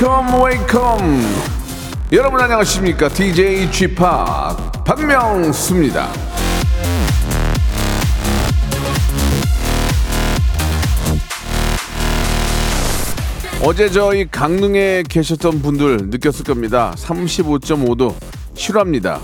welcome welcome 여러분 안녕하십니까 DJ 지팍 박명수입니다 어제 저희 강릉에 계셨던 분들 느꼈을 겁니다. 35.5도 실화입니다.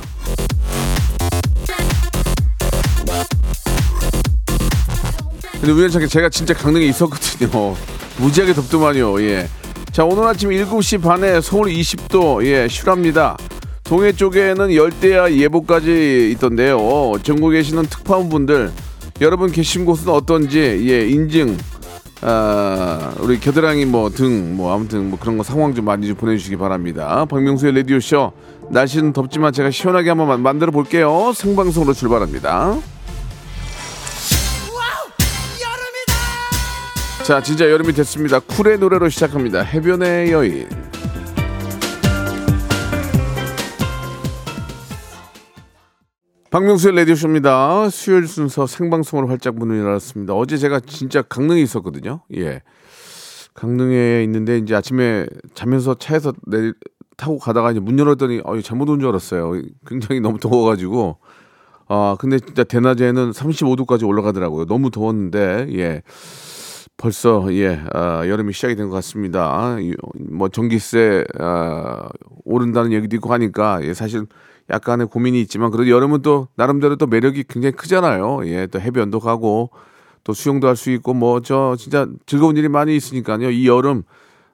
근데 우연찮게 제가 진짜 강릉에 있었거든요. 무지하게 덥더만요. 예. 자, 오늘 아침 7시 반에 서울 20도, 예, 실화입니다. 동해 쪽에는 열대야 예보까지 있던데요. 전국에 계시는 특파원분들, 여러분 계신 곳은 어떤지, 예, 인증, 아, 우리 겨드랑이 뭐 등 뭐 아무튼 뭐 그런 거 상황 좀 많이 좀 보내주시기 바랍니다. 박명수의 라디오 쇼 날씨는 덥지만 제가 시원하게 한번 만들어 볼게요. 생방송으로 출발합니다. 자, 진짜 여름이 됐습니다. 쿨의 노래로 시작합니다. 해변의 여인. 박명수의 라디오쇼입니다. 수요일 순서 생방송으로 활짝 문을 열었습니다. 어제 제가 진짜 강릉에 있었거든요. 예. 강릉에 있는데 이제 아침에 자면서 차에서 내 타고 가다가 이제 문 열었더니 어, 잘못 온 줄 알았어요. 굉장히 너무 더워가지고. 아, 근데 진짜 대낮에는 35도까지 올라가더라고요. 너무 더웠는데, 예. 벌써, 예, 아, 여름이 시작이 된 것 같습니다. 아, 뭐, 전기세, 아, 오른다는 얘기도 있고 하니까, 예, 사실 약간의 고민이 있지만 그래도 여름은 또 나름대로 또 매력이 굉장히 크잖아요. 예, 또 해변도 가고 또 수영도 할 수 있고 뭐 저 진짜 즐거운 일이 많이 있으니까요. 이 여름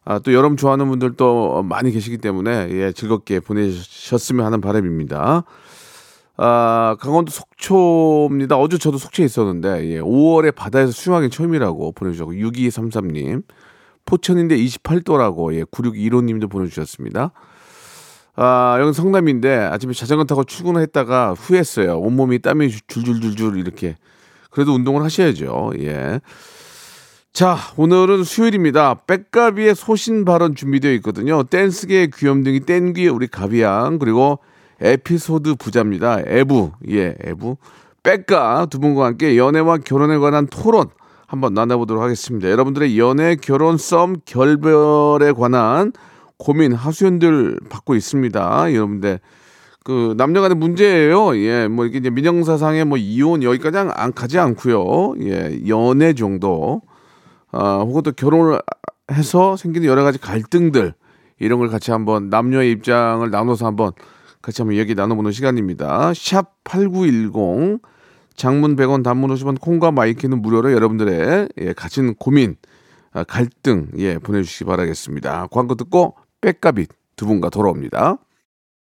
아, 또 여름 좋아하는 분들도 많이 계시기 때문에 예, 즐겁게 보내셨으면 하는 바람입니다. 아, 강원도 속초입니다. 어제 저도 속초에 있었는데 예, 5월에 바다에서 수영하기 처음이라고 보내주셨고 6233님 포천인데 28도라고 예, 9615님도 보내주셨습니다. 아, 여기 성남인데 아침에 자전거 타고 출근을 했다가 후회했어요. 온몸이 땀이 줄줄줄줄 이렇게. 그래도 운동을 하셔야죠. 예. 자, 오늘은 수요일입니다. 백가비의 소신 발언 준비되어 있거든요. 댄스계의 귀염둥이 땡귀 우리 가비양 그리고 에피소드 부자입니다. 에부. 예, 에부. 백가 두 분과 함께 연애와 결혼에 관한 토론 한번 나눠보도록 하겠습니다. 여러분들의 연애, 결혼, 썸, 결별에 관한 고민 하수연들 받고 있습니다. 여러분들 그 남녀 간의 문제예요. 예, 뭐 이게 이제 민영사상의 뭐 이혼 여기까지 안 가지 않고요. 예, 연애 정도. 아, 혹은 또 결혼을 해서 생기는 여러 가지 갈등들 이런 걸 같이 한번 남녀의 입장을 나눠서 한번 같이 한번 얘기 나눠보는 시간입니다. 샵 8910 장문 100원 단문 50원 콩과 마이키는 무료로 여러분들의 예, 가진 고민 아, 갈등 예 보내주시기 바라겠습니다. 광고 듣고 백가빗 두 분과 돌아옵니다.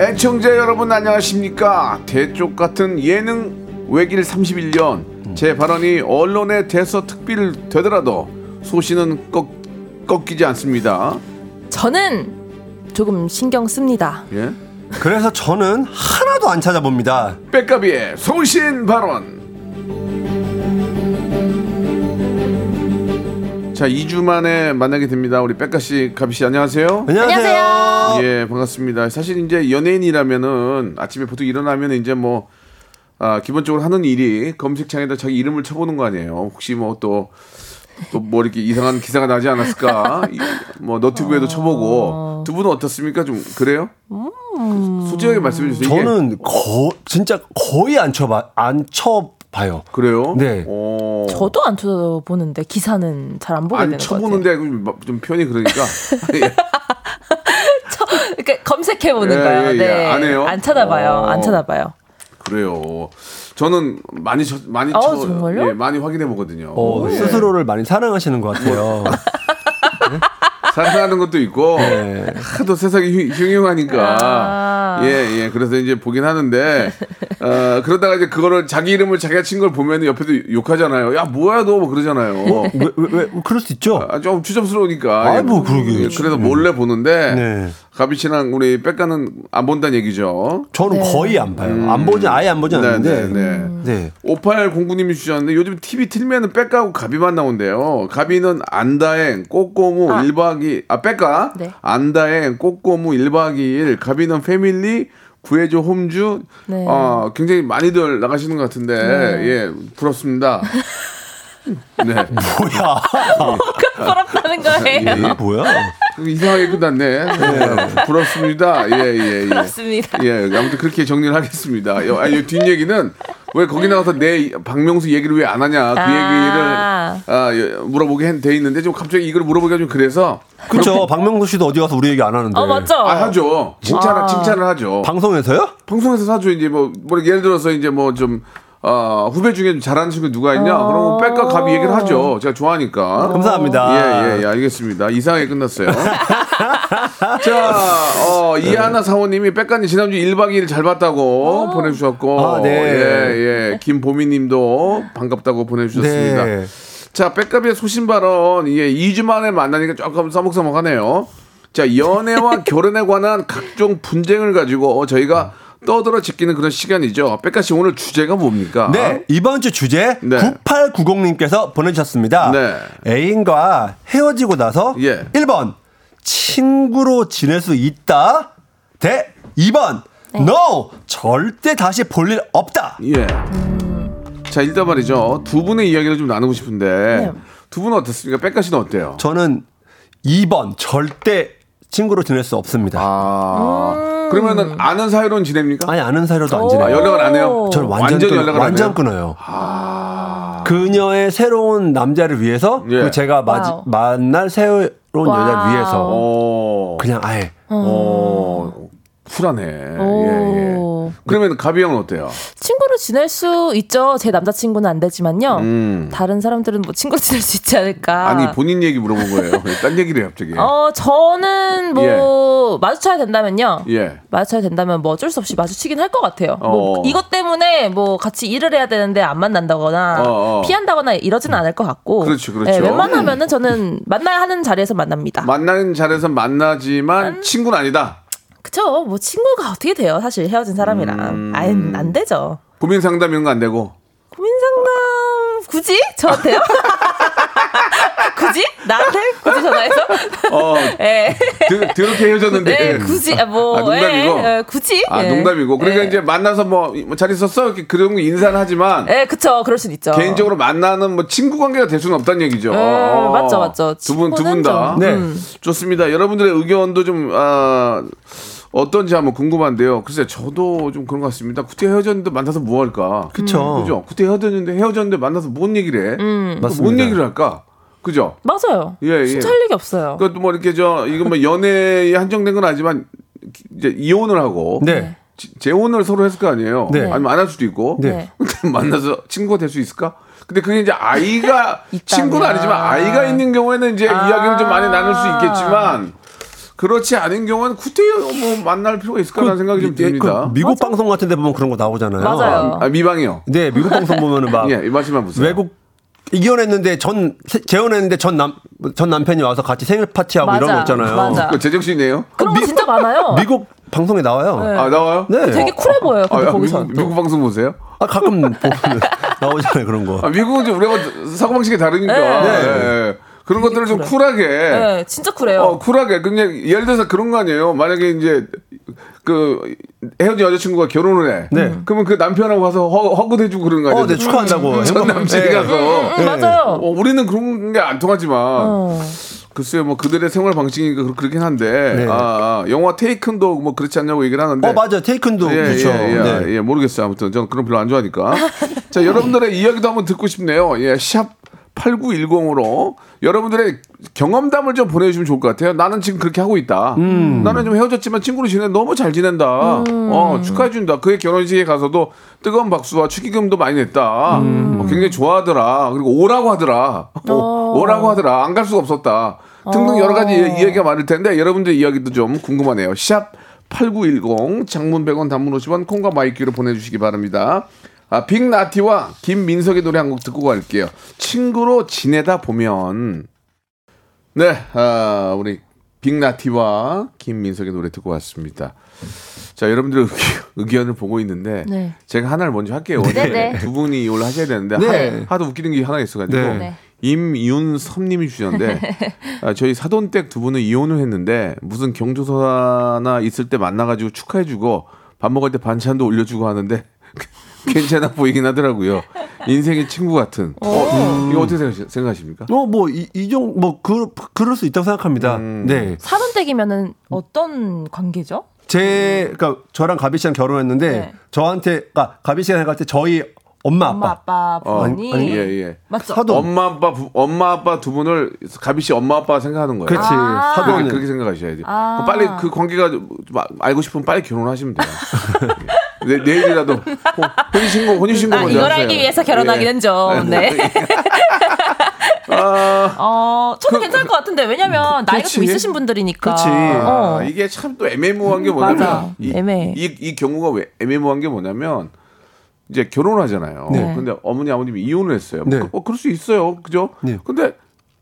애청자 여러분 안녕하십니까 대쪽 같은 예능 외길 31년 제 발언이 언론의 대서 특필 되더라도 소신은 꺾, 꺾이지 않습니다 저는 조금 신경 씁니다. 예? 그래서 저는 하나도 안 찾아봅니다. 백가비의 소신 발언 자 2주 만에 만나게 됩니다 우리 백가 씨 가비 씨 안녕하세요 안녕하세요. 예, 반갑습니다. 사실 이제 연예인이라면은 아침에 보통 일어나면 이제 뭐 아, 기본적으로 하는 일이 검색창에다 자기 이름을 쳐보는 거 아니에요. 혹시 뭐또 또뭐 이렇게 이상한 기사가 나지 않았을까? 이, 뭐 너튜브에도 쳐보고 두 분은 어떻습니까? 좀 그래요? 솔직하게 말씀해 주세요. 저는 거 진짜 거의 안 쳐봐 안 쳐 봐요. 그래요? 네. 어, 저도 안 쳐보는데 기사는 잘 안 보게 안 되는 것 같아요. 쳐보는데 좀, 좀 표현이 그러니까 예. 저, 그러니까 검색해 보는 예, 거예요. 예, 예. 네. 안 해요? 안 찾아봐요. 어. 안 찾아봐요. 그래요. 저는 많이 쳐- 많이 어, 쳐- 정말요? 예, 많이 확인해 보거든요. 어, 예. 스스로를 많이 사랑하시는 것 같아요. 사랑하는 것도 있고 네. 하도 세상이 흉- 흉흉하니까 아. 예예 그래서 이제 보긴 하는데 어, 그러다가 이제 그거를 자기 이름을 자기가 친 걸 보면 옆에서 욕하잖아요. 야 뭐야 너 뭐 그러잖아요. 왜, 왜, 왜, 그럴 수 있죠. 아, 좀 추접스러우니까. 아이, 예, 뭐 그러게. 예, 그래서 몰래 보는데 네. 가비 씨랑 우리 백가는 안 본다는 얘기죠. 저는 거의 안 봐요. 안 보지, 아예 안 보지 네, 않는데. 네, 네. 네. 5809님이 주셨는데 요즘 TV 틀면은 백가하고 가비만 나온대요. 가비는 안다행, 꼬꼬무 1박 2일, 아, 백가? 네. 안다행, 꼬꼬무 1박 2일, 가비는 패밀리, 구해줘 홈주, 네. 어, 굉장히 많이들 나가시는 것 같은데, 예, 부럽습니다. 네. 뭐야. 부럽다는 거예요. 이게 뭐야? 이상하게 끝났네. 네. 부럽습니다. 예, 예, 예. 부럽습니다. 예, 아무튼 그렇게 정리를 하겠습니다. 요- 아니, 뒷얘기는 왜 거기 나가서 내 박명수 얘기를 왜 안 하냐. 그 아. 얘기를 아, 예, 물어보게 한- 돼 있는데 좀 갑자기 이걸 물어보기가 좀 그래서 그쵸. 박명수 씨도 어디 가서 우리 얘기 안 하는데. 어 맞죠? 아, 하죠. 칭찬, 아. 칭찬을 하죠. 방송에서요? 방송에서 하죠. 이제 뭐, 뭐 예를 들어서 이제 뭐 좀 어, 후배 중에 좀 잘하는 친구 누가 있냐? 어. 그러면 백과 갑이 얘기를 하죠. 제가 좋아하니까. 감사합니다. 예, 예, 예, 알겠습니다. 이상하게 끝났어요. 자, 어, 이하나 사모님이 백가님 지난주 1박 2일 잘 봤다고 보내주셨고, 아, 네. 예, 예, 김보미님도 반갑다고 보내주셨습니다. 네. 자, 백가비의 소신 발언, 예, 2주 만에 만나니까 조금 써먹써먹하네요. 자, 연애와 결혼에 관한 각종 분쟁을 가지고 저희가 떠들어 지키는 그런 시간이죠. 백가 씨 오늘 주제가 뭡니까? 네, 이번 주 주제 네. 9890님께서 보내주셨습니다. 네. 애인과 헤어지고 나서 예. 1번 친구로 지낼 수 있다 대 2번 no 절대 다시 볼 일 없다. 예. 자, 일단 말이죠. 두 분의 이야기를 좀 나누고 싶은데 네. 두 분은 어떻습니까? 백가 씨는 어때요? 저는 2번 절대 친구로 지낼 수 없습니다. 아, 그러면은 아는 사이로는 지냅니까? 아니 아는 사이로도 안 오. 지내요. 아, 연락을 안 해요? 저는 완전, 완전 끊, 연락을 완전 안 해요? 끊어요. 아, 그녀의 새로운 남자를 위해서 예. 그리고 제가 마지. 만날 새로운. 여자를 위해서 어, 그냥 아예 어, 쿨하네. 오. 예, 예. 그러면 가비 형은 어때요? 친구로 지낼 수 있죠. 제 남자친구는 안 되지만요. 음. 다른 사람들은 뭐 친구로 지낼 수 있지 않을까. 아니 본인 얘기 물어본 거예요. 왜딴 얘기를 갑자기. 어, 저는 뭐 마주쳐야 된다면요. 예. 마주쳐야 된다면 뭐 어쩔 수 없이 마주치긴 할 것 같아요. 어. 뭐 이것 때문에 뭐 같이 일을 해야 되는데 안 만난다거나 어, 어. 피한다거나 이러지는 않을 것 같고. 그렇죠, 그렇죠. 네, 웬만하면은 저는 만나야 하는 자리에서 만납니다. 만나는 자리에서 만나지만 친구는 아니다. 그쵸? 뭐 친구가 어떻게 돼요? 사실 헤어진 사람이랑. 음. 안, 안 되죠. 고민 상담 이런 거 안 되고. 고민 상담 굳이 저한테요? 굳이 나한테 굳이 전화해서? 어, 예. 드, 더럽게 헤어졌는데. 네, 굳이 아, 뭐 아, 농담이고. 예, 예, 굳이? 아, 예. 농담이고. 그러니까 예. 이제 만나서 뭐, 뭐잘 있었어? 이렇게 그런 거 인사는 하지만 예, 그쵸. 그럴 순 있죠. 개인적으로 만나는 뭐 친구 관계가 될 수는 없다는 얘기죠. 예, 어. 맞죠, 맞죠. 두 분, 두분 친구는 다. 좀, 네. 음. 좋습니다. 여러분들의 의견도 좀, 아, 어떤지 한번 궁금한데요. 글쎄, 저도 좀 그런 것 같습니다. 구태 헤어졌는데 만나서 뭐 할까? 그쵸. 그죠? 구태 헤어졌는데 헤어졌는데 만나서 뭔 얘기를 해? 음. 또뭔 맞습니다. 얘기를 할까? 그죠? 맞아요. 예, 예. 진짜 할 얘기 없어요. 그것도 뭐 이렇게 저, 이건 뭐 연애에 한정된 건 아니지만, 이제 이혼을 하고. 네. 지- 재혼을 서로 했을 거 아니에요. 네. 아니면 안 할 수도 있고. 네. 만나서 친구가 될 수 있을까? 근데 그게 이제 아이가. 친구는 아니지만 아이가 있는 경우에는 이제 아. 이야기를 좀 많이 나눌 수 있겠지만 그렇지 않은 경우는 구태여 뭐 만날 필요가 있을까라는 생각이 좀 예, 듭니다. 그 미국 방송 같은 데 보면 그런 거 나오잖아요. 맞아요. 아, 미방이요. 네, 미국 방송 보면은 막 예, 이 말씀만 보세요. 외국 이혼했는데 전 세- 재혼했는데 전 남 전 남편이 와서 같이 생일 파티하고 이런 맞아, 거 있잖아요. 맞아. 그 제정신이에요? 그런 거 진짜 많아요. 미국 방송에 나와요. 네. 아 나와요? 네. 되게 쿨해 보여요. 아, 근데 야, 거기서. 미국, 미국 방송 보세요? 아, 가끔 보면 나오잖아요 그런 거. 아, 미국은 좀 우리가 사고방식이 다르니까 네. 예, 예. 그런 것들을 좀 쿨하게 네, 진짜 쿨해요. 어, 쿨하게. 그냥 예를 들어서 그런 거 아니에요. 만약에 이제 그 헤어진 여자친구가 결혼을 해. 네. 그러면 그 남편하고 가서 허, 허굿해주고 그러는 거 아니에요? 어, 네 축하한다고. 전 남친이 네. 가서. 음, 맞아요. 어, 우리는 그런 게 안 통하지만. 어. 글쎄요, 뭐 그들의 생활 방식이니까 그렇- 그렇긴 한데. 네. 아, 아, 영화 테이큰도 뭐 그렇지 않냐고 얘기를 하는데. 어, 맞아요. 테이큰도 예, 그렇죠. 예, 예, 네. 예, 모르겠어요. 아무튼 저는 그런 거 별로 안 좋아하니까. 자, 여러분들의 이야기도 한번 듣고 싶네요. 예, 샵 8910으로 여러분들의 경험담을 좀 보내주시면 좋을 것 같아요. 나는 지금 그렇게 하고 있다. 나는 좀 헤어졌지만 친구로 지내 너무 잘 지낸다. 어, 축하해준다. 그의 결혼식에 가서도 뜨거운 박수와 축의금도 많이 냈다. 어, 굉장히 좋아하더라. 그리고 오라고 하더라. 어, 오라고 하더라. 안 갈 수가 없었다. 등등 여러 가지 이- 이야기가 많을 텐데 여러분들 이야기도 좀 궁금하네요. 샵8910 장문 100원 단문 50원 콩과 마이K로 보내주시기 바랍니다. 아, 빅나티와 김민석의 노래 한 곡 듣고 갈게요. 친구로 지내다 보면 네, 아, 우리 빅나티와 김민석의 노래 듣고 왔습니다. 자, 여러분들의 의견, 을 보고 있는데 네. 제가 하나를 먼저 할게요. 네, 네. 두 분이 오늘 하셔야 되는데 네. 하, 도 웃기는 게 하나 있어가지고 네. 네. 임윤섭님이 주셨는데 아, 저희 사돈댁 두 분은 이혼을 했는데 무슨 경조사나 있을 때 만나가지고 축하해주고 밥 먹을 때 반찬도 올려주고 하는데 괜찮아 보이긴 하더라고요. 인생의 친구 같은. 어, 이거 어떻게 생각하십니까? 어, 뭐, 이, 이 정, 뭐, 그, 그럴 수 있다고 생각합니다. 음. 네. 사돈댁이면은 어떤 관계죠? 제, 그니까, 저랑 가비 씨랑 결혼했는데, 네. 저한테, 그니까, 가비 씨랑 갈때 저희 엄마, 아빠. 엄마 아빠 어, 부모님 아니, 예, 예. 맞죠? 사돈. 엄마 아빠 부- 엄마 아빠 두 분을 가비 씨 엄마 아빠 생각하는 거예요. 그렇지. 아. 그렇게, 사돈은. 그렇게 생각하셔야지. 아. 그럼 빨리 그 관계가 좀 아- 알고 싶으면 빨리 결혼하시면 돼요. 내, 내일이라도 호- 혼인신고 혼인신고 아, 먼저 이걸 하세요. 알기 위해서 결혼하기는 예. 좀. 네. 아, 어, 저도 괜찮을 것 같은데 왜냐면 나이가 좀 그치. 있으신 분들이니까. 그치. 어. 아, 이게 참 또 애매모호한 게 뭐냐면. 이, 애매해. 이, 이 경우가 왜 애매모호한 게 뭐냐면 이제 결혼하잖아요. 네. 근데 어머니 아버님이 이혼을 했어요. 네. 그, 어, 그럴 수 있어요. 그죠? 네. 근데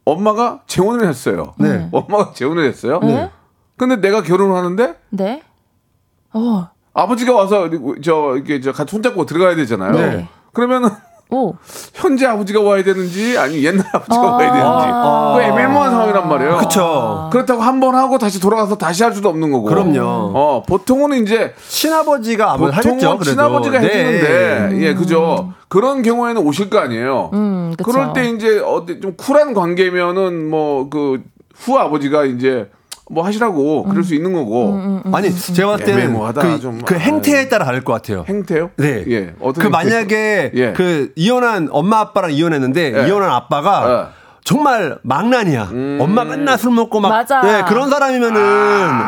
엄마가 재혼을 했어요. 네. 엄마가 재혼을 했어요. 네. 근데 내가 결혼을 하는데 네. 어. 아버지가 와서 저 이렇게 저 같이 손잡고 들어가야 되잖아요. 네. 그러면은 오. 현재 아버지가 와야 되는지 아니 옛날 아버지가 아. 와야 되는지 그 애매모호한 상황이란 말이에요. 그쵸. 그렇다고 한 번 하고 다시 돌아가서 다시 할 수도 없는 거고. 그럼요. 어 보통은 이제 친아버지가 보통은 하겠죠. 친아버지가 네. 해주는데 예 그죠. 그런 경우에는 오실 거 아니에요. 음. 그럴 때 이제 어디 좀 쿨한 관계면은 뭐 그 후 아버지가 이제 뭐 하시라고 그럴 수 있는 거고 아니, 제가 봤을 때는 애매모호하다, 그, 좀. 그 행태에 따라 다를 것 같아요. 행태요? 네. 예. 어떤 그? 만약에 예. 그 이혼한 엄마 아빠랑 이혼했는데 예. 이혼한 아빠가 예. 음. 정말 망난이야. 엄마 맨날 술 먹고 막 맞아. 네, 그런 사람이면은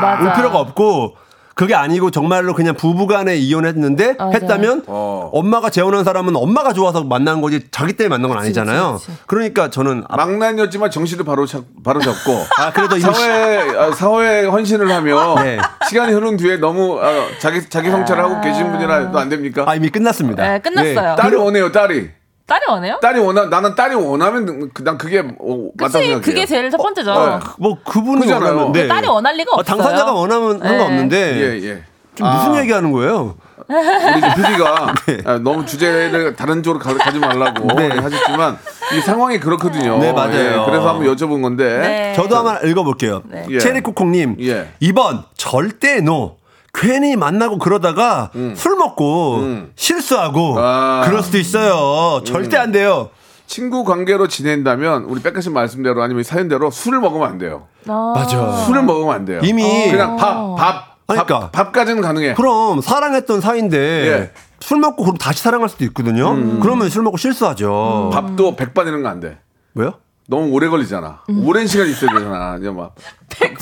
맞아. 올 필요가 없고 그게 아니고 정말로 그냥 부부간에 이혼했는데 맞아. 했다면 어. 엄마가 재혼한 사람은 엄마가 좋아서 만난 거지 자기 때문에 만난 건 아니잖아요. 그치, 그치. 그러니까 저는 아, 망난이었지만 정신을 바로 잡, 바로 잡고 아, 그래도 이- 사회 아, 사회 헌신을 하며 네. 시간이 흐른 뒤에 너무 아, 자기 자기 성찰을 하고 계신 분이라 또안 됩니까? 아, 이미 끝났습니다. 네, 끝났어요. 딸이 원해요, 딸이. 딸이 원해요? 딸이 원하 나는 딸이 원하면 그- 난 그게 어, 맞다고 그치, 생각해요. 그게 제일 첫 번째죠. 어, 뭐 그분이 그잖아요. 원하면 네. 딸이 원할 리가 아, 없어요. 당사자가 원하면 네. 상관없는데 예, 예. 좀 무슨 얘기하는 거예요? 우리 PD가 너무 주제를 다른 쪽으로 가, 가지 말라고 네. 하셨지만 이 상황이 그렇거든요. 네, 맞아요. 예, 그래서 한번 여쭤본 건데. 네. 저도 한번 읽어볼게요. 네. 예. 체리코콩님, 예. 2번 절대 노. 괜히 만나고 그러다가 술 먹고 실수하고 음. 아. 음. 그럴 수도 있어요. 절대 안 돼요. 친구 관계로 지낸다면 우리 백가신 말씀대로 아니면 사연대로 술을 먹으면 안 돼요. 아. 맞아. 술을 먹으면 안 돼요. 이미 그냥 밥, 밥, 그러니까. 밥, 밥까지는 가능해. 그럼 사랑했던 사이인데 예. 술 먹고 그럼 다시 사랑할 수도 있거든요. 그러면 술 먹고 실수하죠. 밥도 백반 이런 거 안 돼. 왜요? 너무 오래 걸리잖아. 오랜 시간 있어야 되잖아. 이제 막 백반,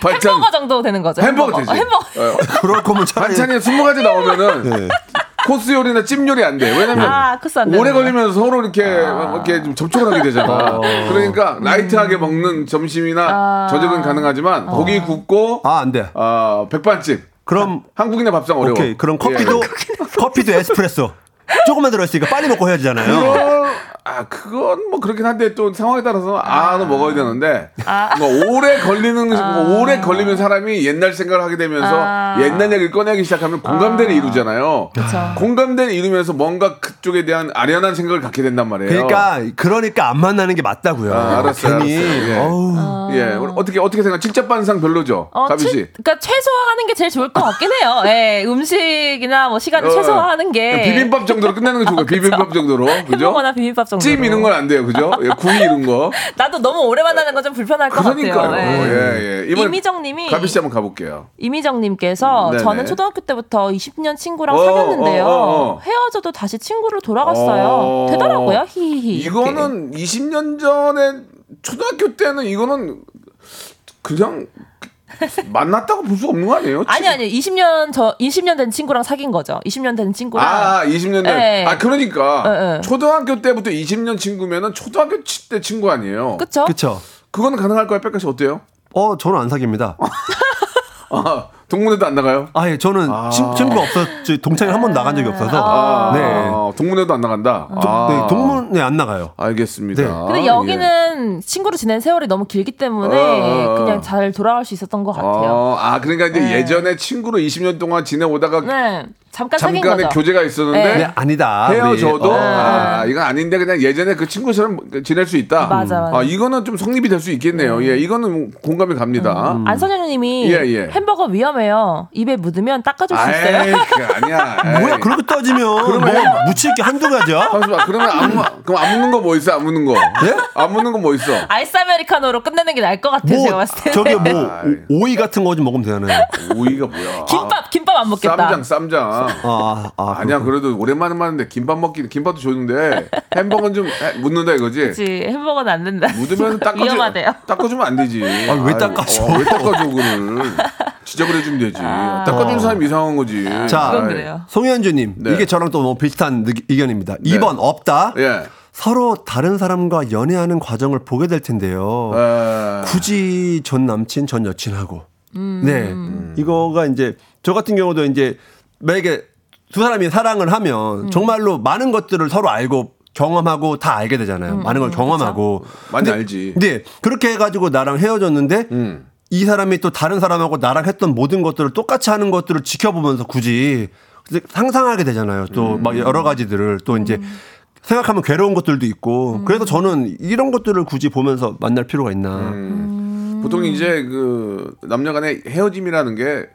반찬 햄버거 정도 되는 거죠. 햄버거 되지. 어, 햄버거. 어, 그럴 거면 차라리 반찬이 스무 가지 나오면은 네. 코스 요리나 찜 요리 안 돼. 왜냐면 아, 코스 안 오래 되는구나. 걸리면 서로 이렇게 이렇게 좀 접촉을 하게 되잖아. 그러니까 라이트하게 먹는 점심이나 아. 저녁은 가능하지만 고기 굽고 아, 안 돼. 아 백반집. 그럼 한국인의 밥상 어려워. 오케이. 그럼 커피도 예. 커피도 에스프레소. 조금만 들어있으니까 빨리 먹고 해야 되잖아요. 그건, 아, 그건 뭐 그렇긴 한데 또 상황에 따라서 아, 너 먹어야 되는데 뭐 오래 걸리는 뭐 오래 걸리면 사람이 옛날 생각을 하게 되면서 아. 옛날 얘기를 꺼내기 시작하면 공감대를 이루잖아요. 공감대를 이루면서 뭔가 그쪽에 대한 아련한 생각을 갖게 된단 말이에요. 그러니까 그러니까 안 만나는 게 맞다고요. 아, 알았어요, 괜히 알았어요. 예. 예, 어떻게 어떻게 생각? 직접 반상 별로죠, 어, 가비 최- 씨. 그러니까 최소화하는 게 제일 좋을 것 같긴 해요. 예, 음식이나 뭐 시간을 어, 최소화하는 게 비빔밥 정도로 끝내는 게 좋고 비빔밥 정도로 그죠? 비빔밥 정도. 찜 이런 건 안 돼요, 그죠? 예, 구이 이런 거. 나도 너무 오래 만나는 건 좀 불편할 것 그러니까요. 같아요. 예, 예. 이번 이미정님이 가비 씨 한번 가볼게요. 이미정님께서 네네. 저는 초등학교 때부터 20년 친구랑 어, 사귀었는데요. 어, 어, 어. 헤어져도 다시 친구로 돌아갔어요. 어. 되더라고요. 히히히. 이렇게. 이거는 20년 전에 초등학교 때는 이거는 그냥 만났다고 볼수 없는 거 아니에요? 아니 아니 20년 저 20년 된 친구랑 사귄 거죠. 20년 된 친구랑 아, 20년 된. 네. 아, 그러니까 네, 네. 초등학교 때부터 20년 친구면은 초등학교 치- 때 친구 아니에요. 그쵸? 그쵸. 그거는 가능할까요? 백가 씨 어때요? 어, 저는 안 사깁니다. 아, 동문회도 안 나가요? 아, 예, 저는 친, 친구가 없어, 저 동창회 한번 나간 적이 없어서. 아, 네. 동문회도 안 나간다. 저- 아, 네, 동문회 안 나가요. 알겠습니다. 네. 근데 예. 여기는 친구로 지낸 세월이 너무 길기 때문에 어. 그냥 잘 돌아갈 수 있었던 것 같아요. 어, 아, 그러니까 이제 네. 예전에 친구로 20년 동안 지내오다가 네, 잠깐 사귄 잠깐의 거죠. 교제가 있었는데 네. 네, 아니다. 헤어져도 우리. 어. 아, 이건 아닌데 그냥 예전에 그 친구처럼 지낼 수 있다. 맞아, 맞아. 아, 이거는 좀 성립이 될 수 있겠네요. 예, 이거는 공감이 갑니다. 음. 안선영님이 예, 예. 햄버거 위험해요. 입에 묻으면 닦아줄 수 있어요? 에이, 아니야. 뭐야, 에이. 그렇게 따지면 뭐 묻힐 게 한두 가지야? 잠시만, 그러면 안, 묻- 그럼 안 묻는 거 뭐 있어? 안 묻는 거. 네? 안 묻는 거 뭐 있어? 아이스 아메리카노로 끝내는 게 나을 것 같아요. 제가 뭐, 봤을 때. 저기 뭐, 오이 같은 거 좀 먹으면 되잖아요. 오이가 뭐야? 김밥, 김밥 안 먹겠다. 쌈장, 쌈장. 아, 아, 아 니야, 그래도 오랜만에 봤는데 김밥 먹기, 김밥도 좋은데 햄버거는 좀 해- 묻는다 이거지? 그치, 햄버거는 안 된다. 묻으면 닦아주, 위험하대요. 닦아주면 안 되지. 아, 왜 아유, 닦아줘? 어, 왜 닦아줘, 그거를. 지적을 해주면 되지. 닦아주는 사람이 이상한 거지. 자, 그건 그래요. 송현주님, 네. 이게 저랑 또 너무 비슷한 느- 의견입니다. 2번, 없다. 예. 서로 다른 사람과 연애하는 과정을 보게 될 텐데요. 에. 굳이 전 남친, 전 여친하고. 음. 네. 이거가 이제, 저 같은 경우도 이제, 만약에 두 사람이 사랑을 하면 음. 정말로 많은 것들을 서로 알고 경험하고 다 알게 되잖아요. 음, 많은 걸 경험하고. 많이 근데- 알지. 네. 그렇게 해가지고 나랑 헤어졌는데, 음. 이 사람이 또 다른 사람하고 나랑 했던 모든 것들을 똑같이 하는 것들을 지켜보면서 굳이 상상하게 되잖아요. 또 막 여러 가지들을 또 이제 생각하면 괴로운 것들도 있고 그래서 저는 이런 것들을 굳이 보면서 만날 필요가 있나. 보통 이제 그 남녀 간의 헤어짐이라는 게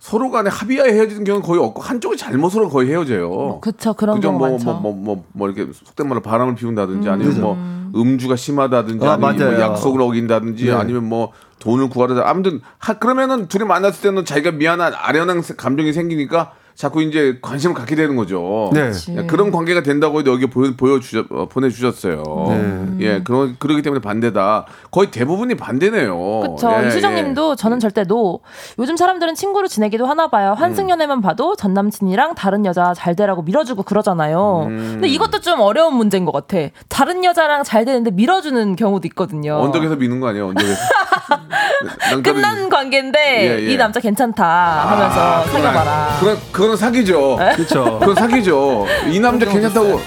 서로 간에 합의하에 헤어지는 경우는 거의 없고 한쪽이 잘못으로 거의 헤어져요. 그쵸, 그런 그죠? 경우 뭐, 많죠. 뭐, 뭐, 뭐, 뭐 이렇게 속된 말로 바람을 피운다든지 아니면 뭐 음주가 심하다든지 아, 아니면 뭐. 약속을 어긴다든지 네. 아니면 뭐 돈을 구하다 아무튼 하, 그러면은 둘이 만났을 때는 자기가 미안한 아련한 세- 감정이 생기니까 자꾸 이제 관심을 갖게 되는 거죠. 네. 예, 그런 관계가 된다고 해도 여기 보여, 보여주셨, 어, 보내주셨어요. 네. 예, 그러, 그러기 때문에 반대다. 거의 대부분이 반대네요. 그쵸. 예, 이수정님도 저는 절대 노. 요즘 사람들은 친구로 지내기도 하나 봐요. 환승연애만 봐도 전 남친이랑 다른 여자 잘 되라고 밀어주고 그러잖아요. 근데 이것도 좀 어려운 문제인 것 같아. 다른 여자랑 잘 되는데 밀어주는 경우도 있거든요. 예. 언덕에서 미는 거 아니에요, 언덕에서. 끝난 관계인데 예, 예. 이 남자 괜찮다 하면서 사귀어봐라. 그건, 그건 사기죠. 그렇죠. 그건 사기죠. 이 남자 괜찮다고.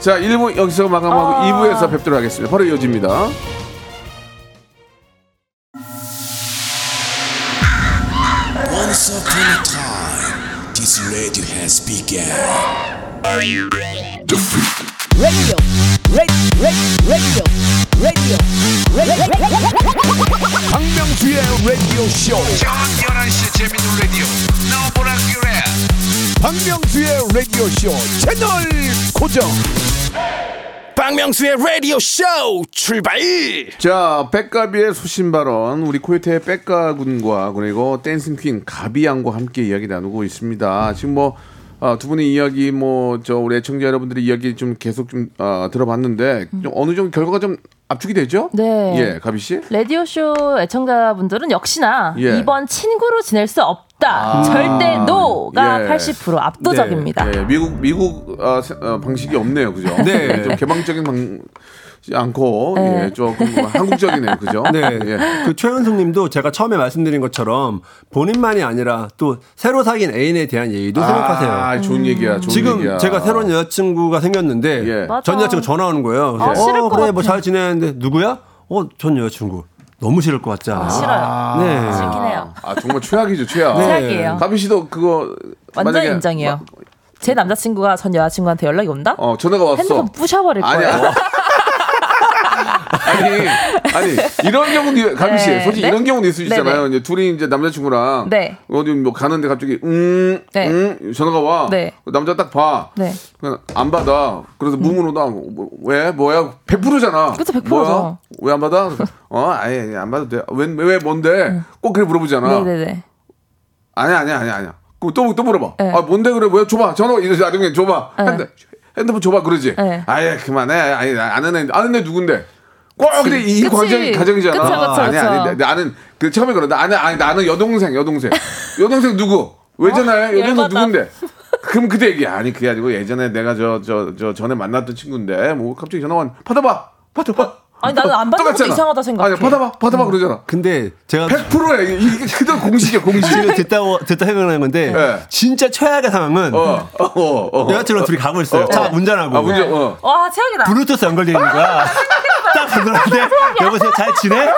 자, 1부 여기서 마감하고 아. 2부에서 뵙도록 하겠습니다. 바로 이어집니다. This radio. 박명수의. 저녁 11시 재밌는 라디오. 너보라 그래. 박명수의 라디오 쇼 채널 고정. 박명수의 라디오 쇼 출발 자, 빽가비의 소신 발언, 우리 코요태의 빽가 군과 그리고 dancing queen 가비 양과 함께 이야기 나누고 있습니다. 지금 뭐, 아, 두 분의 이야기, 뭐, 저, 우리 애청자 여러분들의 이야기 좀 계속 좀, 아, 들어봤는데, 좀 어느 정도 결과가 좀 압축이 되죠? 네. 예, 가비 씨? 라디오 쇼 애청자분들은 역시나 예. 이번 친구로 지낼 수 없 다. 아. 절대 no가 예. 80% 압도적입니다. 예, 미국, 미국, 아, 세- 어, 방식이 없네요. 그죠? 네. 예, 좀 개방적인 방, 않고, 네. 예, 조금 한국적이네요. 그죠? 네. 예. 그 최현숙 님도 제가 처음에 말씀드린 것처럼 본인만이 아니라 또 새로 사귄 애인에 대한 예의도 생각하세요. 아, 좋은 얘기야. 좋은 지금 얘기야. 제가 새로운 여자친구가 생겼는데 예. 전 여자친구 전화 오는 거예요. 아, 싫을 것 그래 뭐. 잘 지내는데 누구야? 어, 전 여자친구. 너무 싫을 것 같지 않아요? 싫어요. 네. 싫긴 해요. 아, 정말 최악이죠, 최악. 네. 최악이에요. 가비 씨도 그거 완전 인정이에요. 마- 제 남자친구가 전 여자친구한테 연락이 온다? 어, 전화가 왔어. 핸드폰 부셔버릴 거예요. 아니, 아니 이런 경우도 가비 씨, 네. 솔직히 네? 이런 경우도 있을 수 있잖아요. 이제 둘이 이제 남자친구랑 네. 어디 뭐 가는데 갑자기 음, 네. 음 전화가 와. 네. 남자 딱 봐. 네. 그냥 안 받아. 그래서 무문으로 뭐, 왜 뭐야 100%잖아. 그쵸, 100%죠. 뭐야? 왜안 받아? 어, 아예 아니, 안 받아도 돼. 왜, 왜 뭔데? 꼭 그래 물어보잖아. 네네네. 아니야, 아니야, 아니야, 아니야. 그럼 또, 또 물어봐. 네. 아, 뭔데 그래? 왜 줘봐. 전화 이러지 나중에 줘봐. 네. 근데 핸드폰 줘봐 그러지. 네. 아예 그만해. 아니 나 아는 애 아는 애 누군데. 꼭 근데 이 그치. 과정 가정이잖아. 그쵸, 그쵸, 아니 그쵸. 아니 나- 나는 그 처음에 그래 나는 아니 나는 여동생 여동생 여동생 누구 왜 전화해 여동생 열받아. 누군데. 그럼 그때 얘기 아니 그게 아니고 예전에 내가 저 저 저 전에 만났던 친구인데 뭐 갑자기 전화 온 받아봐 받아봐. 아니, 나는 안 받는 것도. 이상하다 생각해. 아니 받아봐 받아봐 그러잖아. 근데 제가 100%야 이게, 이게 그대로 공식이야 공식. 지금 듣다 듣다 생각나는 건데 네. 진짜 최악의 상황은 어, 어, 어, 어. 여자친구랑 둘이 가고 있어요. 어, 차 어. 운전하고. 아, 문제, 어. 와 최악이다. 블루투스 연결돼 있는 거야. 딱 들었는데 여보세요 잘 지내?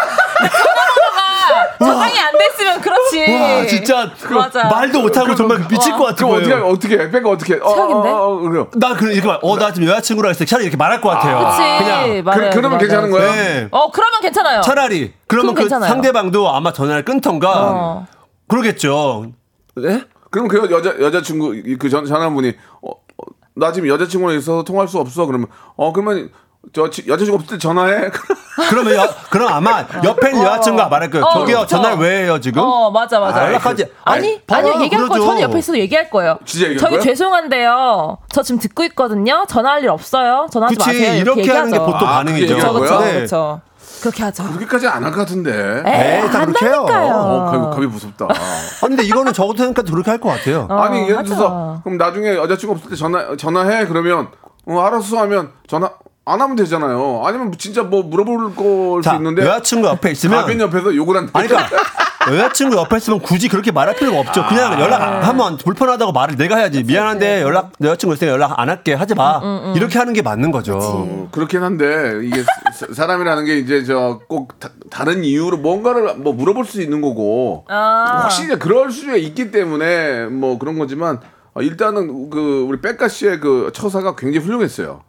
저장이 안 됐으면 그렇지. 와 진짜 맞아. 말도 못하고 정말 미칠 것 같은 그럼 어떻게, 거예요. 어떻게, 해? 백가 어떻게, 해? 어, 최악인데? 어, 어, 어. 나 그래 이렇게 말, 어나 지금 여자친구랑 있어. 차라리 이렇게 말할 것 같아요. 그치. 그냥 맞아요, 그, 러면 맞아요. 괜찮은 거야? 네. 어 그러면 괜찮아요. 차라리 그러면 그 괜찮아요. 상대방도 아마 전화를 끊던가 어. 그러겠죠. 네? 그럼 그 여자, 여자친구, 그 전, 전화분이, 어, 어, 나 지금 여자친구랑 있어서 통화할 수 없어. 그러면, 어, 그러면, 저, 지- 여자 친구 없을 때 전화해. 그러면 여, 그럼 아마 옆에 있는 여자친구가 말할 거예요. 어, 저기요 그쵸. 전화를 왜 해요 지금? 어 맞아 맞아. 아, 연락하지. 아니 봐라, 아니요 얘기할 거 그러죠. 저는 옆에 있어도 얘기할 거예요. 진짜 얘기할 저기 거야? 죄송한데요. 저 지금 듣고 있거든요. 전화할 일 없어요. 전화하지 그치 마세요. 이렇게 얘기하죠. 하는 게 보통 아, 반응이죠. 그렇죠 그렇죠? 그렇죠. 그렇게 하죠. 그렇게까지 안 할 것 같은데. 에이, 다 그렇게 해요. 한다니까요. 어, 감이 무섭다. 아, 근데 이거는 적어도 생각해도 그렇게 할 것 같아요. 어, 아니, 예를. 들어서, 그럼 나중에 여자친구 없을 때 전화, 전화해. 그러면, 어, 알았어 하면, 전화, 안 하면 되잖아요. 아니면 진짜 뭐 물어볼 걸수 자, 있는데. 여자친구 옆에 있으면 가빈 옆에서 욕을 한다. 아니 그러니까 여자친구 옆에 있으면 굳이 그렇게 말할 필요가 없죠. 아. 그냥 연락 안 하면 불편하다고 말을 내가 해야지. 미안한데 연락 내 여자친구 있으니까 연락 안 할게 하지 마. 이렇게 하는 게 맞는 거죠. 어, 그렇긴 한데 이게 사- 사람이라는 게 이제 저 꼭 다른 이유로 뭔가를 뭐 물어볼 수 있는 거고 아. 혹시 이제 그럴 수가 있기 때문에 뭐 그런 거지만 어, 일단은 그 우리 백가 씨의 그 처사가 굉장히 훌륭했어요.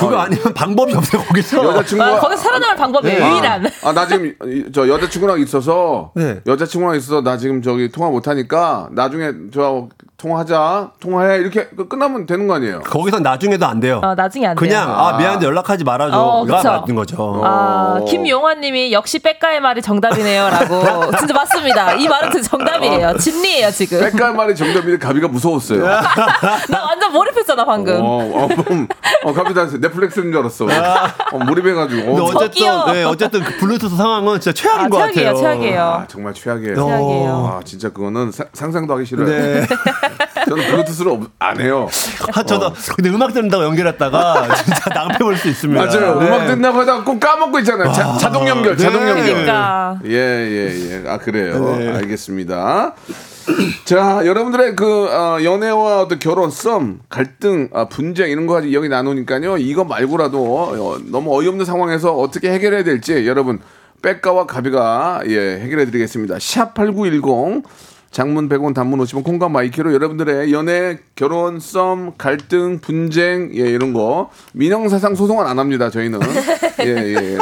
그거 아 니면 방법이 없어요 거기서. 여자친구가 아, 거기서 살아남을 방법이에요. 유일한. 아, 나 지금 이- 저 여자친구랑 있어서 네. 여자친구랑 있어서 나 지금 저기 통화 못 하니까 나중에 저 통화하자 통화해 이렇게 끝- 끝나면 되는 거 아니에요? 거기서 나중에도 안 돼요. 어, 나중에 안 그냥 돼요. 아 미안한데 연락하지 말아줘. 어, 가. 맞는 거죠. 아, 어. 김용환님이 역시 백가의 말이 정답이네요라고. 진짜 맞습니다. 이 말은 진짜 정답이에요. 진리예요 지금. 백가 말이 정답인데 가비가 무서웠어요. 나 완전 몰입했잖아 방금. 어, 어, 음, 어, 갑자기 나 넷플릭스인 줄 알았어. 어, 몰입해가지고. 근데 어. 어쨌든 네, 어쨌든 그 블루투스 상황은 진짜 최악인 아, 것 최악이에요, 같아요. 최악이에요. 아, 정말 최악이에요. 최악이에요. 아, 진짜 그거는 사- 상상도 하기 싫어요. 네. 저는 블루투스를 없- 안 해요. 아, 저도 근데 음악 듣는다고 연결했다가 진짜 낭패 볼 수 있습니다. 맞아요. 네. 음악 듣나고 하다가 꼭 까먹고 있잖아요. 자, 자동 연결, 네. 자동 연결. 그러니까. 예, 예, 예. 아, 그래요. 네. 알겠습니다. 자, 여러분들의 그, 어, 연애와 어떤 결혼, 썸, 갈등, 아, 분쟁 이런 거 가지고 이야기 나누니까요. 이거 말고라도 어, 너무 어이없는 상황에서 어떻게 해결해야 될지 여러분, 백가와 가비가 예, 해결해 드리겠습니다. 샵 8910 장문 100원 단문 50원 콩과 마이K로 여러분들의 연애, 결혼, 썸, 갈등, 분쟁 예, 이런 거 민형사상 소송은 안 합니다. 저희는 예, 예.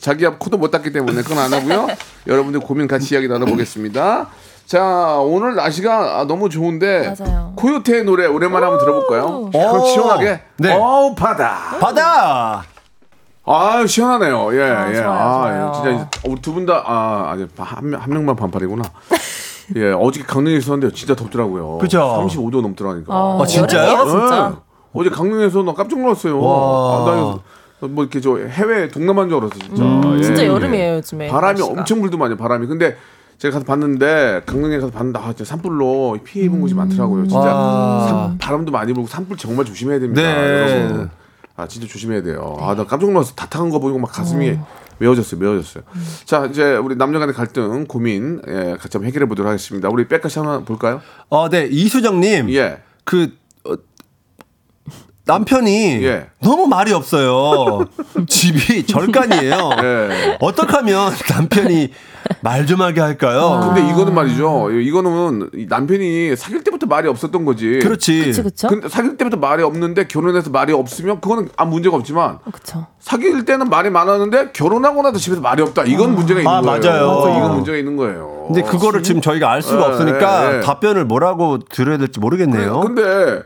자기 앞 코도 못 닦기 때문에 그건 안 하고요. 여러분들 고민 같이 이야기 나눠 보겠습니다. 자 오늘 날씨가 아, 너무 좋은데 맞아요. 코요태의 노래 오랜만에 한번 들어볼까요? 그럼 시원하게 네. 어우 바다 바다. 아 시원하네요. 예, 아, 예. 좋아요, 아, 좋아요. 진짜 우리 두 분 다 아, 아니 한, 명- 한 명만 반팔이구나. 예, 어저께 강릉에 있었는데 진짜 덥더라고요. 그죠? 35도 넘더라니까. 어, 진짜요? 여름이에요, 진짜. 예. 어제 강릉에서 나 깜짝 놀랐어요. 와. 아, 나 이거 뭐 이렇게 저 해외 동남아인 줄 알았어 진짜. 예, 음, 진짜 예. 여름이에요, 요즘에. 바람이 날씨가. 엄청 불더만요. 바람이. 근데 제가 가서 봤는데 강릉에 가서 봤는데 아, 진짜 산불로 피해 입은 곳이 많더라고요. 진짜 와. 산- 바람도 많이 불고 산불 정말 조심해야 됩니다. 네. 여러분. 아 진짜 조심해야 돼요. 아 나 깜짝 놀라서 다 타는 거 보고 막 가슴이 메어졌어요, 메어졌어요. 자 이제 우리 남녀간의 갈등 고민 예, 같이 한번 해결해 보도록 하겠습니다. 우리 백가시 하나 볼까요? 어, 네 이수정님. 예. 그 어, 남편이 예. 너무 말이 없어요. 집이 절간이에요. 예. 어떻게 하면 남편이 말 좀 하게 할까요? 근데 이거는 말이죠. 이거는 이 남편이 사귈 때부터 말이 없었던 거지. 그렇지. 그쵸, 그쵸? 근데 사귈 때부터 말이 없는데 결혼해서 말이 없으면 그거는 아무 문제가 없지만 그쵸. 사귈 때는 말이 많았는데 결혼하고 나서 집에서 말이 없다. 이건 문제가 있는 아, 거예요. 맞아요. 어, 이건 문제가 있는 거예요. 근데 그거를 지금 저희가 알 수가 예, 없으니까 예. 답변을 뭐라고 드려야 될지 모르겠네요. 근데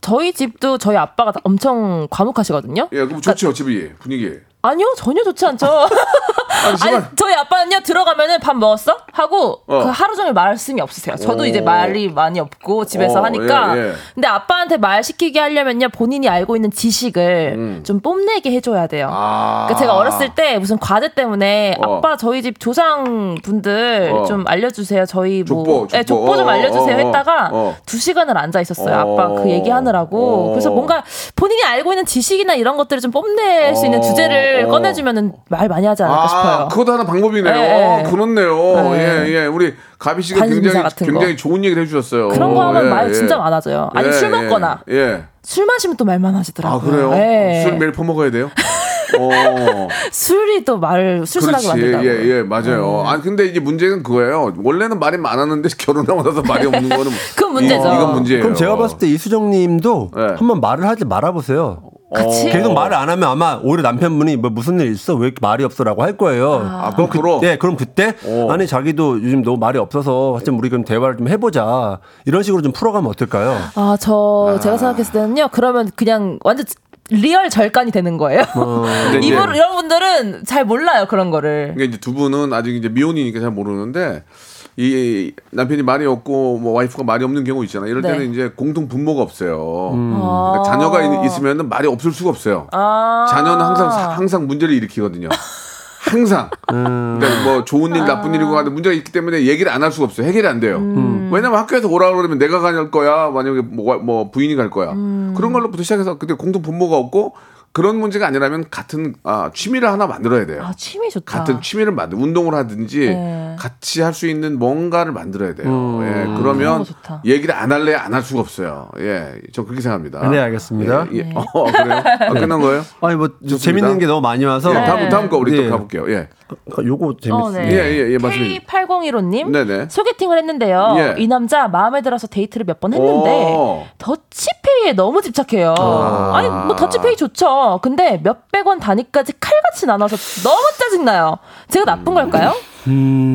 저희 집도 저희 아빠가 엄청 과묵하시거든요. 예, 그럼 좋죠 집이 분위기. 아니요, 전혀 좋지 않죠. 아니, 정말. 아니 저희 아빠는요 들어가면은 밥 먹었어 하고 어. 그 하루 종일 말씀이 없으세요. 저도 오. 이제 말이 많이 없고 집에서 어, 하니까. 예, 예. 근데 아빠한테 말 시키게 하려면요 본인이 알고 있는 지식을 좀 뽐내게 해줘야 돼요. 음. 아. 그러니까 제가 어렸을 때 무슨 과제 때문에 어. 아빠 저희 집 조상 분들 어. 좀 알려주세요. 저희 뭐 족보, 네, 족보. 족보 좀 어, 알려주세요 어, 어, 했다가 어. 두 시간을 앉아 있었어요. 어. 아빠 그 얘기하느라고. 어. 그래서 뭔가 본인이 알고 있는 지식이나 이런 것들을 좀 뽐낼 수 있는 어. 주제를 어. 꺼내주면은 말 많이 하지 않을까 싶어요. 아, 그것도 하나 방법이네요. 네. 어, 그렇네요. 네. 예, 예. 우리 가비 씨가 굉장히. 굉장히 좋은 얘기를 해주셨어요. 그런 거 하면 예, 말 예. 진짜 많아져요. 아니 예, 술 먹거나. 술 마시면 또 말 많아지더라고요. 아 그래요? 예. 술 매일 퍼먹어야 돼요? 어. 술이 또 말을 술술하게. 만든다고. 예, 예, 맞아요. 아 근데 이제 문제는 그거예요. 원래는 말이 많았는데 결혼하고 나서 말이 없는 거는 그건 문제죠. 이- 이건 문제예요. 그럼 제가 봤을 때 이수정 님도 네. 한번 말을 하지 말아보세요. 같이? 계속 말을 안 하면 아마 오히려 남편분이 뭐 무슨 일 있어? 왜 이렇게 말이 없어라고 할 거예요. 아, 그럼 거꾸로? 그때 그럼 그때 오. 아니 자기도 요즘 너무 말이 없어서 좀 우리 그럼 대화를 좀 해보자 이런 식으로 좀 풀어가면 어떨까요? 아, 저 제가 생각했을 때는요. 그러면 그냥 완전 real 절간이 되는 거예요. 이제- 이분 이런 분들은 잘 몰라요 그런 거를. 그러니까 이제 두 분은 아직 이제 미혼이니까 잘 모르는데 이 남편이 말이 없고 뭐 와이프가 말이 없는 경우 있잖아요. 이럴 네. 때는 이제 공통 분모가 없어요. 아. 그러니까 자녀가 있- 있으면은 말이 없을 수가 없어요. 아. 자녀는 항상 항상 문제를 일으키거든요. 항상. 그러니까 뭐 좋은 일, 나쁜 일이고 하는 문제가 있기 때문에 얘기를 안 할 수가 없어요. 해결이 안 돼요. 왜냐면 학교에서 오라 그러면 내가 갈 거야, 만약에 뭐, 뭐 부인이 갈 거야. 그런 걸로부터 시작해서 근데 공통 분모가 없고 그런 문제가 아니라면 같은 아, 취미를 하나 만들어야 돼요. 아 취미 좋다. 같은 취미를 만들 운동을 하든지 네. 같이 할 수 있는 뭔가를 만들어야 돼요. 예, 그런 그러면 거 좋다. 얘기를 안 할래 안 할 수가 없어요. 예, 저 그렇게 생각합니다. 네, 알겠습니다. 예, 예. 어, 그래요? 아, 끝난 거예요? 아니 뭐 좋습니다. 재밌는 게 너무 많이 와서 예, 다음 다음 거 우리 네. 또 가볼게요. 예, 요거 어, 재밌습니다. 네. 예, 예, 예, 맞습니다. K8015님 네네. 소개팅을 했는데요. 예. 이 남자 마음에 들어서 데이트를 몇 번 했는데 오. 더치 페이에 너무 집착해요. 아. 아니 뭐 더치페이 좋죠. 근데 몇백 원 단위까지 칼같이 나눠서 너무 짜증나요. 제가 나쁜 걸까요?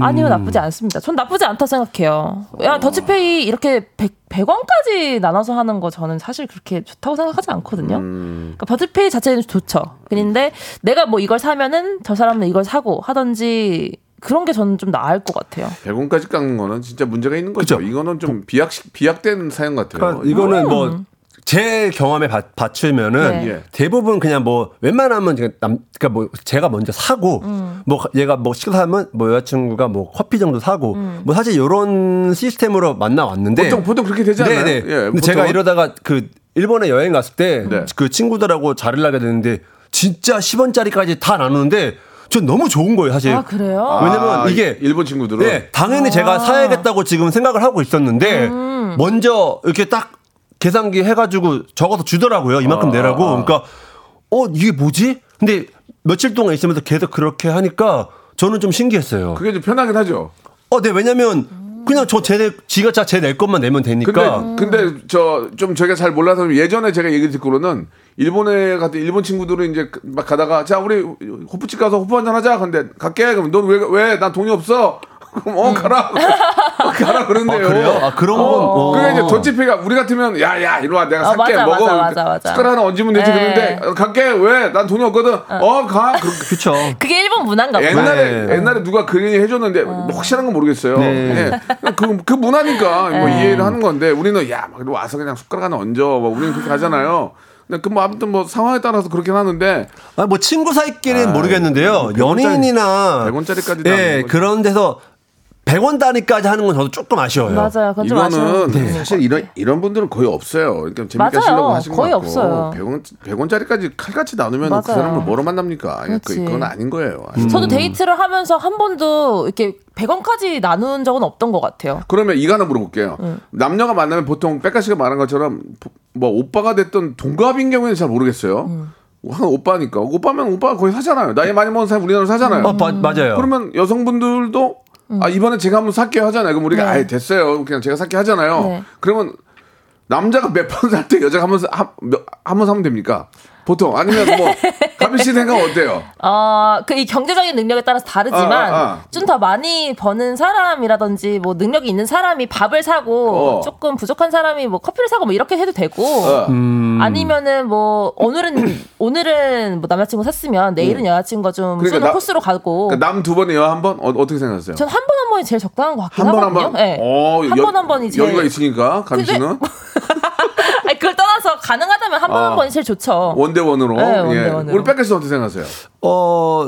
아니요 나쁘지 않습니다. 전 나쁘지 않다 생각해요. 야 더치페이 이렇게 100, 100원까지 나눠서 하는 거 저는 사실 그렇게 좋다고 생각하지 않거든요. 그러니까 더치페이 자체는 좋죠. 근데 내가 뭐 이걸 사면은 저 사람은 이걸 사고 하든지 그런 게 저는 좀 나을 것 같아요. 100원까지 깎는 거는 진짜 문제가 있는 거죠. 그죠. 이거는 좀 비약 비약된 사연 같아요. 그러니까 이거는 뭐 제 경험에 바, 받추면은 네. 예. 대부분 그냥 뭐 웬만하면 제가 남 그러니까 뭐 제가 먼저 사고 뭐 얘가 뭐 식사하면 뭐 여자친구가 뭐 커피 정도 사고 뭐 사실 이런 시스템으로 만나 왔는데 보통 보통 그렇게 되지 않나요? 네네. 예, 근데 보통은? 제가 이러다가 그 일본에 여행 갔을 때 네. 그 친구들하고 자리를 하게 되는데 진짜 10원짜리까지 다 나누는데 전 너무 좋은 거예요 사실. 아 그래요? 왜냐면 아, 이게 일본 친구들은 네, 당연히 아. 제가 사야겠다고 지금 생각을 하고 있었는데 음. 먼저 이렇게 딱 계산기 해가지고 적어서 주더라고요. 이만큼 아, 내라고. 아. 그러니까 어 이게 뭐지? 근데 며칠 동안 있으면서 계속 그렇게 하니까 저는 좀 신기했어요. 그게 좀 편하긴 하죠. 어, 네 왜냐면 그냥 저제 지가 자 제 낼 것만 내면 되니까. 근데 근데 저좀 저희가 잘 몰라서 예전에 제가 얘기 듣기로는 일본에 갔던 일본 친구들은 이제 막 가다가 자 우리 호프집 가서 호프 한잔 하자 근데 갈게 그럼 넌 왜 왜 난 돈이 없어 그럼 어 가라 가라 그런데요. 아, 그래요? 아, 그런 건. 어. 그게 이제 더치페이가 우리 같으면 야야 이리 와 내가 어, 살게 맞아, 먹어 맞아, 맞아, 맞아. 숟가락 하나 얹으면 되지 네. 그런데 어, 갈게 왜 난 돈이 없거든 어가 그쵸. 그게 일본 문화인가 보다. 옛날에 네. 옛날에 누가 그 얘기 해줬는데 뭐 확실한 건 모르겠어요. 네. 예. 그, 그 문화니까 뭐 이해를 하는 건데 우리는 야막 와서 그냥 숟가락 하나 얹어. 뭐 우리는 그렇게 하잖아요. 근데 그뭐 아무튼 뭐 상황에 따라서 그렇긴 하는데 아, 뭐 친구 사이끼리는 아, 모르겠는데요. 100원짜리 연예인이나 100원짜리까지 예, 그런 데서 100원 단위까지 하는 건 저도 조금 아쉬워요. 맞아요. 그건 좀 이거는 부분인 사실 것 이런. 이런 분들은 거의 없어요. 그러니까 재밌게 맞아요. 하시려고 하신 거의 것 같고 없어요. 100원 100원짜리까지 칼같이 나누면 그 맞아요. 사람을 뭐로 만납니까? 그, 그렇지. 그건 아닌 거예요. 저도 데이트를 하면서 한 번도 이렇게 100원까지 나눈 적은 없던 것 같아요. 그러면 이거 하나 물어볼게요. 남녀가 만나면 보통 백가 씨가 말한 것처럼 뭐 오빠가 됐던 동갑인 경우에는 잘 모르겠어요. 한 오빠니까 오빠면 오빠가 거의 사잖아요. 나이 많이 먹은 사람 우리나라 사잖아요. 어, 바- 맞아요. 그러면 여성분들도 아 이번에 제가 한번 살게요 하잖아요. 그럼 우리가 네. 아예 됐어요. 그냥 제가 살게 하잖아요. 네. 그러면 남자가 몇 번 살 때 여자가 한 번 한번 사면 됩니까? 보통 아니면 뭐 가빈 씨 생각 어때요? 어, 그 이 경제적인 능력에 따라서 다르지만 아, 아, 아. 좀더 많이 버는 사람이라든지 뭐 능력이 있는 사람이 밥을 사고 어. 조금 부족한 사람이 뭐 커피를 사고 뭐 이렇게 해도 되고 어. 아니면은 뭐 오늘은 오늘은 뭐 남자친구 샀으면 내일은 여자친구가 좀 그러니까 쏘는 나- 코스로 가고 남두 번에 여 한 번? 어, 어떻게 생각하세요? 전 한 번 한 번이 제일 적당한 것 같긴 한번한 하거든요. 번? 네. 어, 한 여- 번한 번이 제일 여유가 있으니까 가빈 근데- 씨는 떠나서 가능하다면 한번한 아. 제일 좋죠. 원대원으로. 네, 원대원으로. 우리 백가 씨는 어떻게 생각하세요? 어,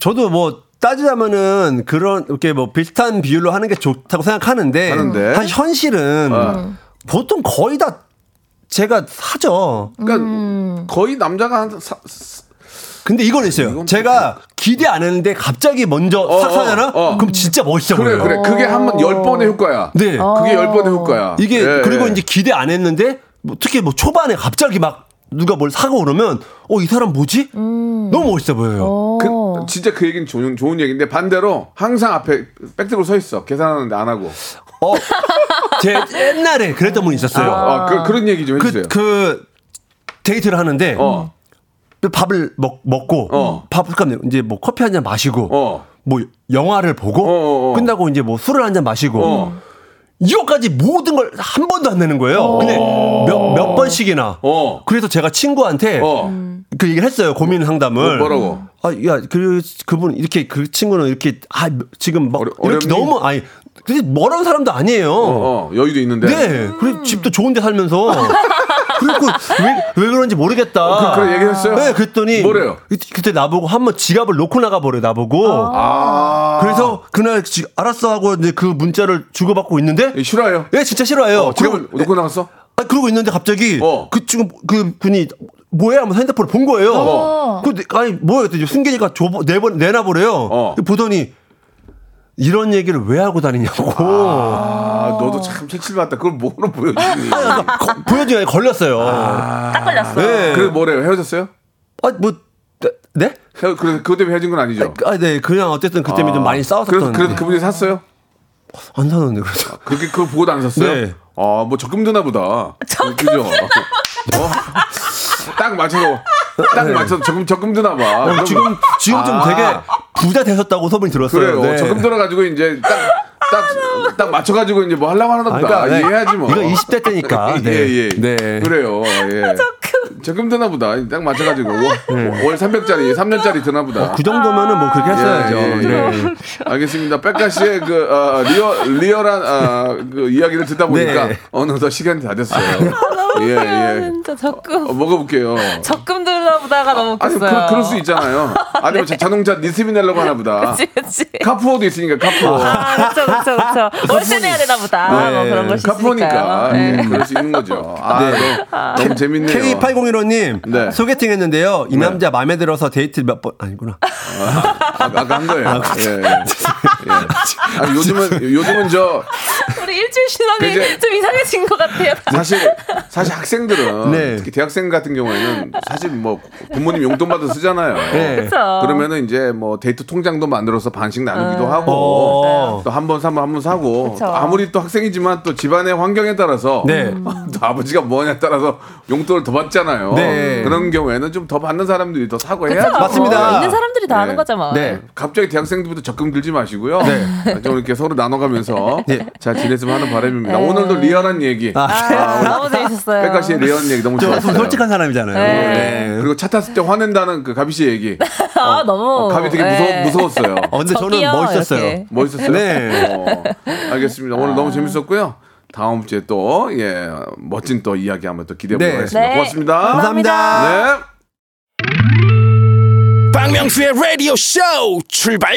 저도 뭐 따지자면은 그런 이렇게 뭐 비슷한 비율로 하는 게 좋다고 생각하는데 하는데. 한 현실은 어. 보통 거의 다 제가 사죠. 그러니까 음. 거의 남자가 한 사, 근데 이건 있어요. 이건 제가 기대 안 했는데 갑자기 먼저 어, 싹 사잖아? 어, 어. 그럼 진짜 멋있어 그래 보여요. 그래 그게 한 번 열 번의 효과야. 네. 그게 열 번의 효과야. 이게 예, 그리고 예. 이제 기대 안 했는데 뭐 특히 뭐 초반에 갑자기 막 누가 뭘 사고 그러면 어 이 사람 뭐지? 너무 멋있어 보여요. 어. 그, 진짜 그 얘기는 좋은, 좋은 얘기인데 반대로 항상 앞에 백들고 서 있어 계산하는데 안 하고 어, 제 옛날에 그랬던 분이 있었어요. 아, 그, 그런 얘기 좀 해주세요. 그, 그 데이트를 하는데 어. 밥을 먹, 먹고 어. 밥을 까 이제 뭐 커피 한 잔 마시고 어. 뭐 영화를 보고 어, 어, 어. 끝나고 이제 뭐 술을 한 잔 마시고 어. 이거까지 모든 걸 한 번도 안 내는 거예요. 근데 몇, 몇 번씩이나. 어. 그래서 제가 친구한테 어. 그 얘기를 했어요. 고민 상담을. 뭐- 뭐라고? 아, 야, 그, 그분, 이렇게, 그 친구는 이렇게, 아, 지금 막, 어려- 이렇게? 너무, 아니, 근데 멀은 사람도 아니에요. 어, 여유도 있는데. 네. 그리고 집도 좋은 데 살면서. 그리고 왜, 왜 그런지 모르겠다. 그- 그런 얘기 했어요? 네, 그랬더니. 뭐래요? 그- 그때 나보고 한 번 지갑을 놓고 나가버려, 나보고. 아. 그래서 그날 지- 알았어 하고 이제 그 문자를 주고받고 있는데. 예, 싫어요. 예, 진짜 싫어해요. 어, 지금 그리고- 놓고 나갔어? 아, 그러고 있는데 갑자기 어. 그 지금 그 분이 뭐야 하면서 핸드폰을 본 거예요. 어. 그 아니 뭐야 그랬더니 승기이가 내번 내놔보래요. 어. 보더니 이런 얘기를 왜 하고 다니냐고. 아, 너도 참 색칠받다. 그걸 뭐로 보여주니? 거- 보여줘야 걸렸어요. 딱 걸렸어. 네. 그래 뭐래요? 헤어졌어요? 아, 뭐 네? 헤어, 그래 그것 때문에 헤어진 건 아니죠? 아, 네. 그냥 어쨌든 그 때문에 좀 많이 그래서 싸웠었던. 그래서 그분이 샀어요? 안 사는데 그래서. 그렇게 그걸 보고도 안 샀어요? 네. 아, 뭐 적금 드나 보다. 그죠? 어? 딱 맞춰서 딱 맞춰서 적금 적금 드나 봐. 어, 지금 지금 좀 아, 되게 부자 되셨다고 소문이 들었어요. 그래요. 네. 적금 들어 가지고 이제 딱 딱 딱 맞춰가지고 이제 뭐 하려고 하나 보다. 아, 그러니까, 네. 이해하지 뭐. 이거 20대 때니까. 네. 예, 예. 네. 그래요. 예. 적금 드나 보다. 딱 맞춰가지고 월, 월 300짜리, 3년짜리 드나 보다. 그 정도면은 뭐 그렇게 했어야죠. 예, 예, 예. 네. 알겠습니다. 빽가 씨의 그 어, real 리얼한 어, 그 이야기를 듣다 보니까 네. 어느덧 시간이 다 됐어요. 예, 아, 예. 진짜 적금 어, 먹어볼게요. 적금 들나 보다가 너무 아니, 웃겼어요. 그, 그럴 수 있잖아요. 아니면 자- 자동차 리스비 내려고 하나 보다. 그치 그치. car poor도 있으니까 car poor. 아 그쵸 그쵸 그쵸. 월세 내야 되나 보다. 뭐 그런 걸수 car poor니까. 예, 네. 그럴 수 있는 거죠. 아, 네. 너, 너무 재밌네요. K8015님 네. 소개팅 했는데요. 이 남자 마음에 들어서 데이트 몇 번 아니구나. 아, 아까 한 거예요. 예, 예. 예. 아니, 요즘은 요즘은 저 우리 일주일 신앙이 이제- 좀 이상해진 것 같아요. 사실 사실 학생들은 네. 특히 대학생 같은 경우에는 사실 뭐 부모님 용돈 받아 쓰잖아요. 네. 그러면은 이제 뭐 데이트 통장도 만들어서 반씩 나누기도 음. 하고 어. 또한 번 사면 한 번 사고. 또 아무리 또 학생이지만 또 집안의 환경에 따라서 네. 또 아버지가 뭐냐에 따라서 용돈을 더 받잖아요. 네. 그런 경우에는 좀 더 받는 사람들이 더 사고? 해야죠. 맞습니다. 어, 있는 사람들이 다 네. 하는 거죠 뭐. 네. 갑자기 대학생들부터 적금 들지 마시고요. 네. 좀 이렇게 서로 나눠가면서 네. 잘지 냈으면 하는 바람입니다. 네. 오늘도 리얼한 얘기. 아, 아, 너무 재밌었어요. 백가 씨의 리얼한 얘기 너무 좀 좋았어요. 솔직한 사람이잖아요. 네. 네. 그리고 차 탔을 때 화낸다는 그 가비 씨 얘기. 아 너무. 어, 가비 되게 네. 무서, 무서웠어요. 어, 근데 저는 멋있었어요. 이렇게. 멋있었어요? 네. 어, 알겠습니다. 오늘 너무 재밌었고요. 다음 주에 또, 예, 멋진 또 이야기 한번 또 기대해 보도록 네. 하겠습니다. 네. 고맙습니다. 감사합니다. 네. 박명수의 라디오 쇼 출발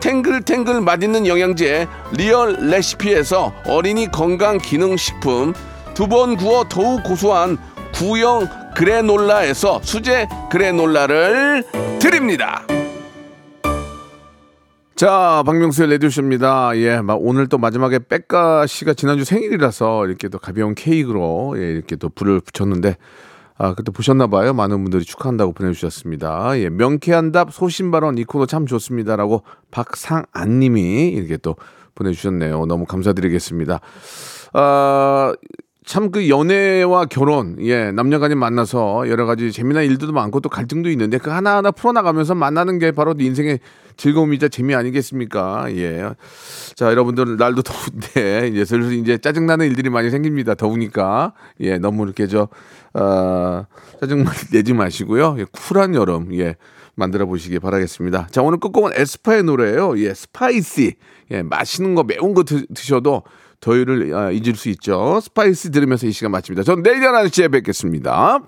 탱글탱글 맛있는 영양제 리얼 레시피에서 어린이 건강 기능 식품 두 번 구워 더욱 고소한 구형 그래놀라에서 수제 그래놀라를 드립니다. 자, 박명수의 레디오쇼입니다. 예, 막 오늘 또 마지막에 백가 씨가 지난주 생일이라서 이렇게 또 가벼운 케이크로 예, 이렇게 또 불을 붙였는데 아, 그때 보셨나봐요. 많은 분들이 축하한다고 보내주셨습니다. 예, 명쾌한 답, 소신발언, 이 코너 참 좋습니다라고 박상안 님이 이렇게 또 보내주셨네요. 너무 감사드리겠습니다. 아, 참 그 연애와 결혼, 예, 남녀간이 만나서 여러 가지 재미난 일들도 많고 또 갈등도 있는데 그 하나하나 풀어나가면서 만나는 게 바로 인생의 즐거움이자 재미 아니겠습니까? 예. 자, 여러분들 날도 더운데 이제 슬슬 이제 짜증나는 일들이 많이 생깁니다. 더우니까. 예, 너무 이렇게 저, 어, 짜증 내지 마시고요. 예, 쿨한 여름, 예. 만들어 보시기 바라겠습니다. 자, 오늘 끝곡은 에스파의 노래예요. 예, Spicy. 예, 맛있는 거, 매운 거 드, 드셔도 더위를 아, 잊을 수 있죠. Spicy 들으면서 이 시간 마칩니다. 전 내일 11시에 뵙겠습니다.